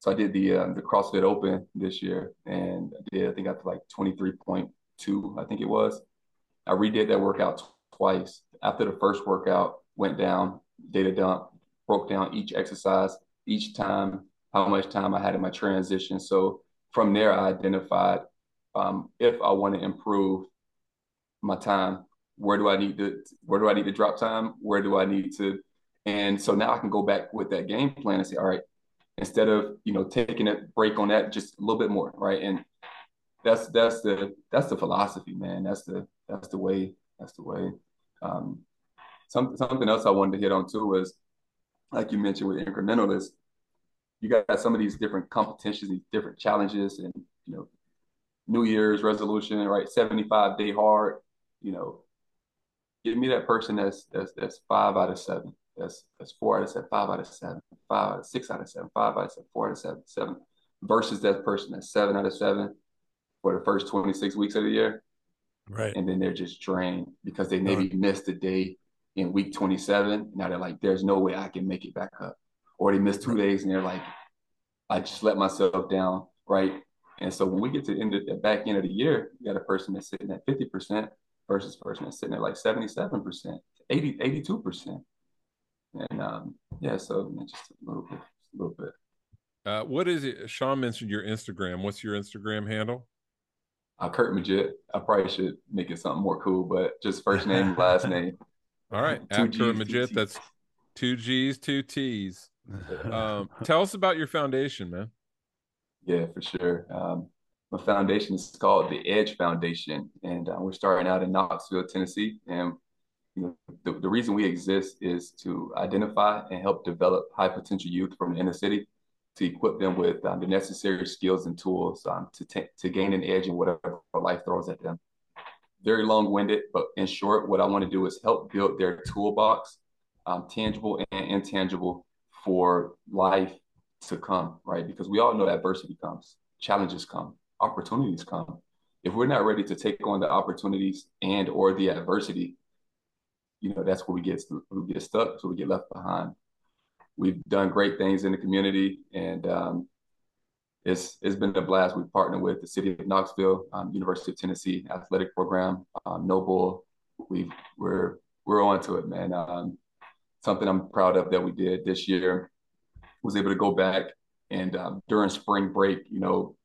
so I did the uh, the CrossFit Open this year, and I did I think I got to like twenty three point two, I think it was. I redid that workout twice. After the first workout, went down, data dump, broke down each exercise, each time, how much time I had in my transition. So from there, I identified um, if I want to improve my time, where do I need to where do I need to drop time? Where do I need to? And so now I can go back with that game plan and say, all right, instead of you know taking a break on that just a little bit more, right? And that's that's the that's the philosophy, man. That's the that's the way that's the way. Um, some, something else I wanted to hit on too was, like you mentioned with incrementalists, you got some of these different competitions, these different challenges, and you know, New Year's resolution, right? Seventy-five day hard. You know, give me that person that's that's that's five out of seven. That's that's four out of seven, five out of seven, five out of six out of seven, five out of seven, four out of seven, seven, versus that person that's seven out of seven for the first 26 weeks of the year. Right. And then they're just drained because they maybe right. missed a day in week 27. Now they're like, there's no way I can make it back up. Or they missed two days and they're like, I just let myself down. Right. And so when we get to the end of the back end of the year, you got a person that's sitting at 50% versus person that's sitting at like 77%, 80, 82%. And um, yeah, so just a little bit, a little bit. Uh, what is it? Sean mentioned your Instagram. What's your Instagram handle? Uh, Curt Maggitt. I probably should make it something more cool, but just first name, (laughs) last name. All right, two Curt Maggitt. That's two G's, two T's. (laughs) Um, tell us about your foundation, man. Yeah, for sure. Um, my foundation is called the Edge Foundation, and uh, we're starting out in Knoxville, Tennessee. And you know, the, the reason we exist is to identify and help develop high potential youth from the inner city to equip them with um, the necessary skills and tools um, to, t- to gain an edge in whatever life throws at them. Very long winded, but in short, what I want to do is help build their toolbox, um, tangible and intangible, for life to come, right? Because we all know adversity comes, challenges come, opportunities come. if we're not ready to take on the opportunities and or the adversity, you know, that's where we get we get stuck, so we get left behind. We've done great things in the community, and um, it's it's been a blast. We've partnered with the City of Knoxville, um, University of Tennessee athletic program, um, NoBull. We've we're we're on to it, man. Um, something I'm proud of that we did this year was able to go back and um, during spring break, you know,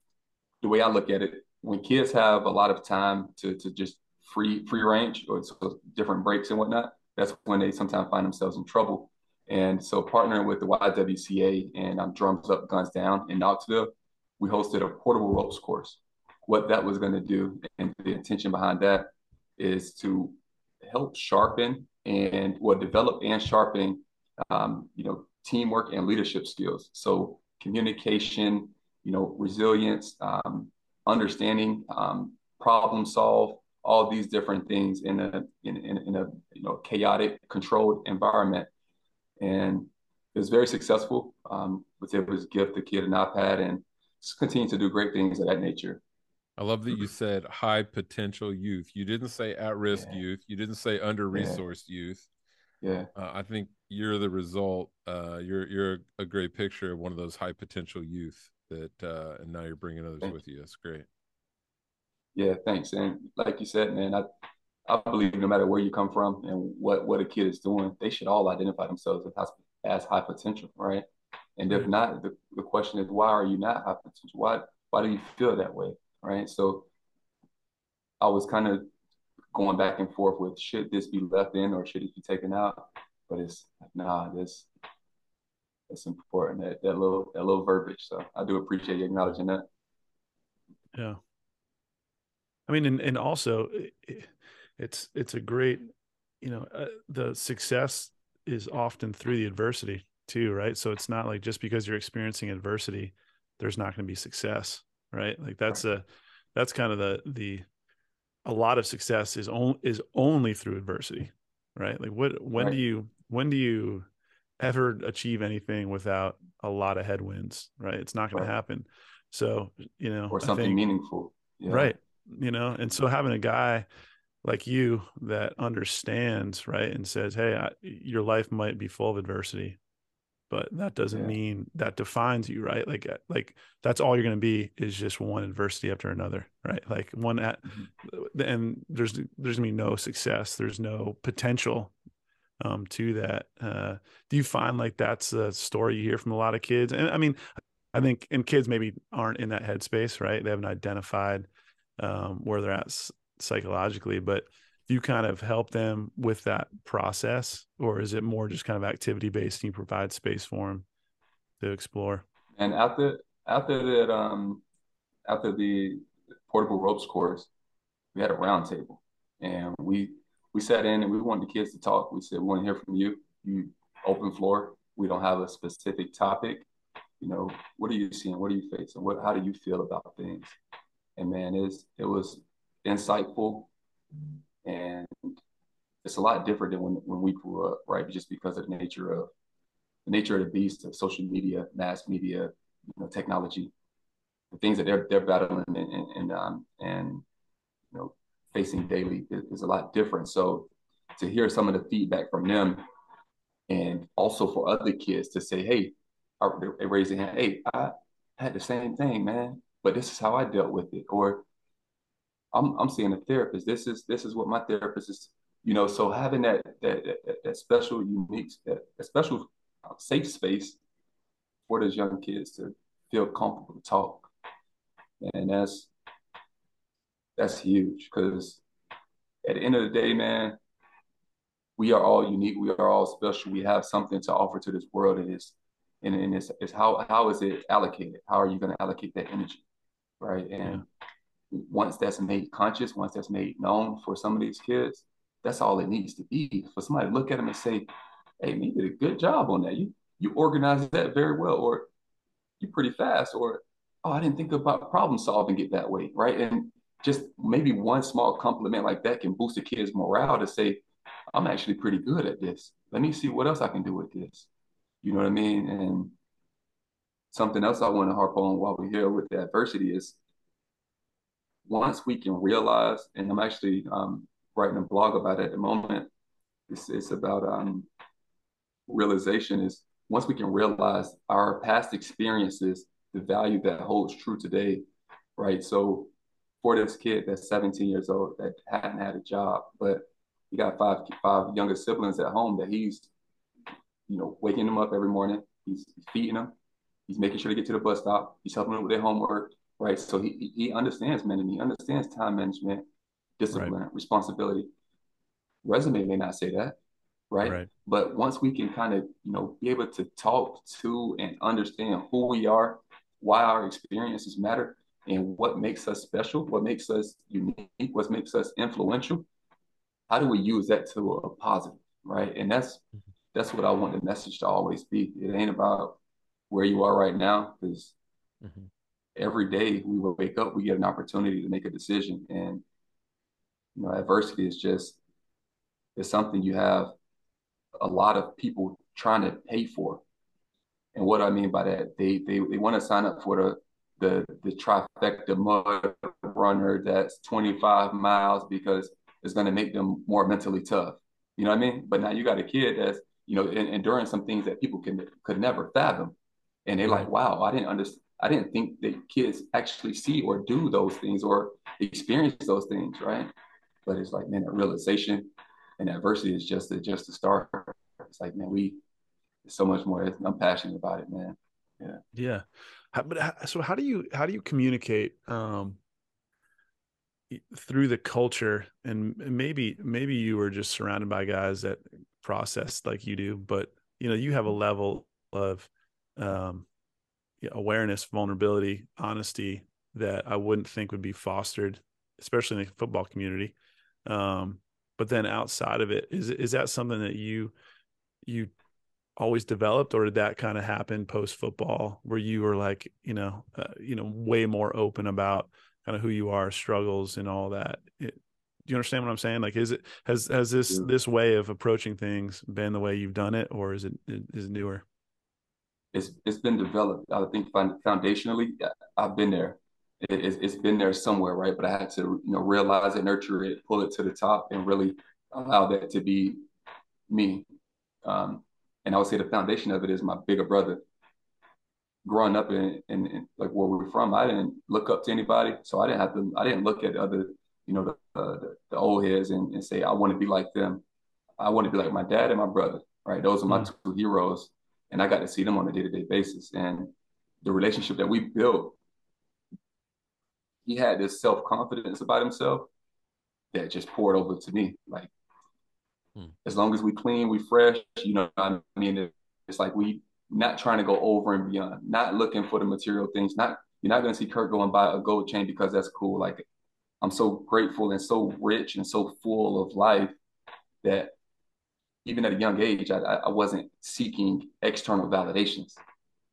the way I look at it, when kids have a lot of time to to just free free range or different breaks and whatnot, that's when they sometimes find themselves in trouble. And so partnering with the YWCA and um, Drums Up, Guns Down in Knoxville, we hosted a portable ropes course. What that was going to do and the intention behind that is to help sharpen and what develop and sharpen, um, you know, teamwork and leadership skills. So communication, you know, resilience, um, understanding, um, problem solve, all these different things in a in, in, in, a you know chaotic, controlled environment. And it was very successful. Um, was able to give the kid an iPad and just continue to do great things of that nature. I love that you said high potential youth. You didn't say at risk yeah. youth. You didn't say under resourced yeah. youth. Yeah. Uh, I think you're the result. Uh, you're you're a great picture of one of those high potential youth that, uh, and now you're bringing others with you. That's great. Yeah, thanks. And like you said, man, I I believe no matter where you come from and what what a kid is doing, they should all identify themselves as as high potential, right? And if mm-hmm. not, the, the question is, why are you not high potential? Why why do you feel that way, right? So I was kind of going back and forth with should this be left in or should it be taken out? But it's nah, this it's important that that little that little verbiage. So I do appreciate you acknowledging that. Yeah. I mean, and and also, it's it's a great, you know, uh, the success is often through the adversity too, right? So it's not like just because you're experiencing adversity, there's not going to be success, right? Like that's a that's kind of the the a lot of success is only is only through adversity, right? Like what when right. do you when do you ever achieve anything without a lot of headwinds, right? It's not going right. to happen. So, you know, or something think, meaningful. Yeah. Right you know and so having a guy like you that understands right and says hey I, your life might be full of adversity but that doesn't yeah. mean that defines you right like uh, like that's all you're going to be is just one adversity after another right like one at mm-hmm. and there's there's going to be no success there's no potential um to that uh do you find like that's a story you hear from a lot of kids and i mean i think and kids maybe aren't in that headspace right they haven't identified um, where they're at psychologically, but you kind of help them with that process, or is it more just kind of activity based? And you provide space for them to explore. And after after that, um, after the portable ropes course, we had a roundtable, and we we sat in and we wanted the kids to talk. We said we want to hear from you. You open floor. We don't have a specific topic. You know, what are you seeing? What are you facing? What how do you feel about things? and man, it's it was insightful, and it's a lot different than when when we grew up, right? Just because of the nature of the nature of the beast of social media, mass media, you know, technology, the things that they're they're battling and and and, um, and you know facing daily is, is a lot different. So to hear some of the feedback from them, and also for other kids to say, "Hey," they raise their hand, "Hey, I had the same thing, man but this is how I dealt with it. Or I'm I'm seeing a therapist. This is this is what my therapist is. You know, so having that that that, that special, unique, that, that special uh, safe space for those young kids to feel comfortable to talk, and that's that's huge because at the end of the day, man, we are all unique. We are all special. We have something to offer to this world, and it's and, and it's, it's how how is it allocated? How are you going to allocate that energy? right? And yeah. Once that's made conscious, once that's made known for some of these kids, that's all it needs to be. For somebody to look at them and say, "Hey, man, you did a good job on that. You you organized that very well, or you're pretty fast, or oh, I didn't think about problem solving it that way, right?" And just maybe one small compliment like that can boost a kid's morale to say, "I'm actually pretty good at this. Let me see what else I can do with this." You know what I mean? And something else I want to harp on while we're here with adversity is once we can realize, and I'm actually um, writing a blog about it at the moment. It's, it's about um, realization is once we can realize our past experiences, the value that holds true today, right? So for this kid that's 17 years old that hadn't had a job, but he got five five younger siblings at home that he's, you know, waking them up every morning. He's, he's feeding them. He's making sure to get to the bus stop. He's helping them with their homework, right? So he he understands men and he understands time management, discipline, right. responsibility. Resume may not say that, right? right? But once we can kind of, you know, be able to talk to and understand who we are, why our experiences matter, and what makes us special, what makes us unique, what makes us influential, how do we use that to a positive, right? And that's mm-hmm. that's what I want the message to always be. It ain't about where you are right now, because mm-hmm. Every day we wake up, we get an opportunity to make a decision, and you know, adversity is just it's something you have a lot of people trying to pay for. And what I mean by that, they they, they want to sign up for the the the trifecta mud runner that's 25 miles because it's going to make them more mentally tough. You know what I mean? But now you got a kid that's you know enduring some things that people can could never fathom, and they're like, wow, I didn't understand. I didn't think that kids actually see or do those things or experience those things, right? But it's like, man, that realization and adversity is just a, just a start. It's like, man, we—it's so much more. I'm passionate about it, man. Yeah. Yeah. How, but so how do you how do you communicate um, through the culture and maybe maybe you were just surrounded by guys that process like you do, but you know you have a level of um, awareness, vulnerability, honesty that I wouldn't think would be fostered, especially in the football community. Um, but then outside of it, is is that something that you you always developed, or did that kind of happen post football, where you were like, you know, uh, you know, way more open about kind of who you are, struggles, and all that? It, do you understand what I'm saying? Like, is it has has this yeah. this way of approaching things been the way you've done it, or is it is it newer? It's it's been developed. I think foundationally, I've been there. It, it's, it's been there somewhere, right? But I had to, you know, realize it, nurture it, pull it to the top, and really allow that to be me. Um, and I would say the foundation of it is my bigger brother. Growing up in, in, in, like where we are from, I didn't look up to anybody, so I didn't have to. I didn't look at other, you know, the uh, the, the, old heads and, and say I want to be like them. I want to be like my dad and my brother. Right, those are my mm-hmm. two heroes, and I got to see them on a day to day basis. And the relationship that we built, he had this self confidence about himself that just poured over to me. Like Hmm. As long as we clean, we fresh, you know, I mean, it's like we not trying to go over and beyond, not looking for the material things. Not you're not going to see Curt go and buy a gold chain because that's cool. Like I'm so grateful and so rich and so full of life that even at a young age, I, I wasn't seeking external validations.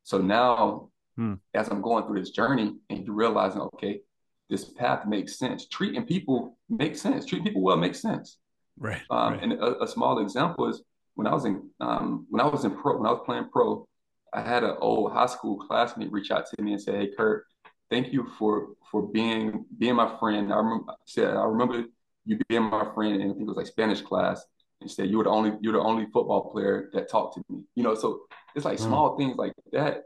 So now, hmm. as I'm going through this journey and you realizing, okay, this path makes sense. Treating people makes sense. Treating people well makes sense. Right. Um, right. And a, a, small example is when I was in um, when I was in pro when I was playing pro, I had an old high school classmate reach out to me and say, "Hey, Curt, thank you for for being being my friend." I remember I said I remember you being my friend, and I think it was like Spanish class. And said you were the only you're the only football player that talked to me. You know, so it's like mm. small things like that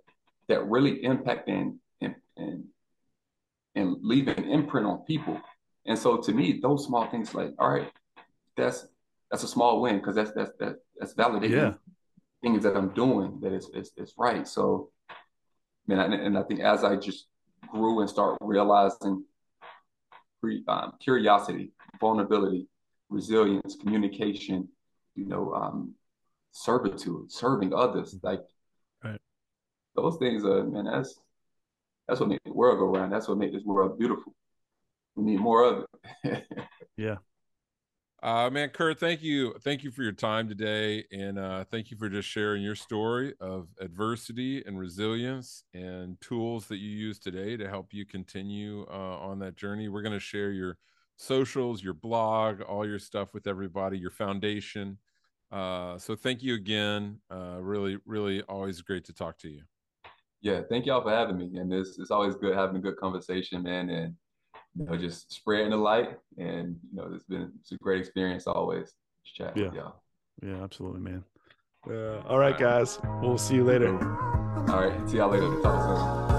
that really impact and and and, and leave an imprint on people. And so to me, those small things like, all right, that's that's a small win because that's that's that, that's validating yeah. things that I'm doing that is is, is right. So, man, and, and I think as I just grew and start realizing um, curiosity, vulnerability, resilience, communication, you know, um, servitude, serving others, mm-hmm. like right. those things. Uh, man, that's that's what makes the world go round. That's what makes this world beautiful. We need more of it. (laughs) yeah. Uh, man, Curt, thank you. Thank you for your time today. And uh, thank you for just sharing your story of adversity and resilience and tools that you use today to help you continue uh, on that journey. We're going to share your socials, your blog, all your stuff with everybody, your foundation. Uh, so thank you again. Uh, really, really always great to talk to you. Yeah, thank y'all for having me. And it's, it's always good having a good conversation, man. And you know, just spreading the light. And you know, it's been it's a great experience always. Just chatting Yeah. with y'all. Yeah, absolutely, man. Uh, all right, guys. We'll see you later. All right, see y'all later. Talk soon.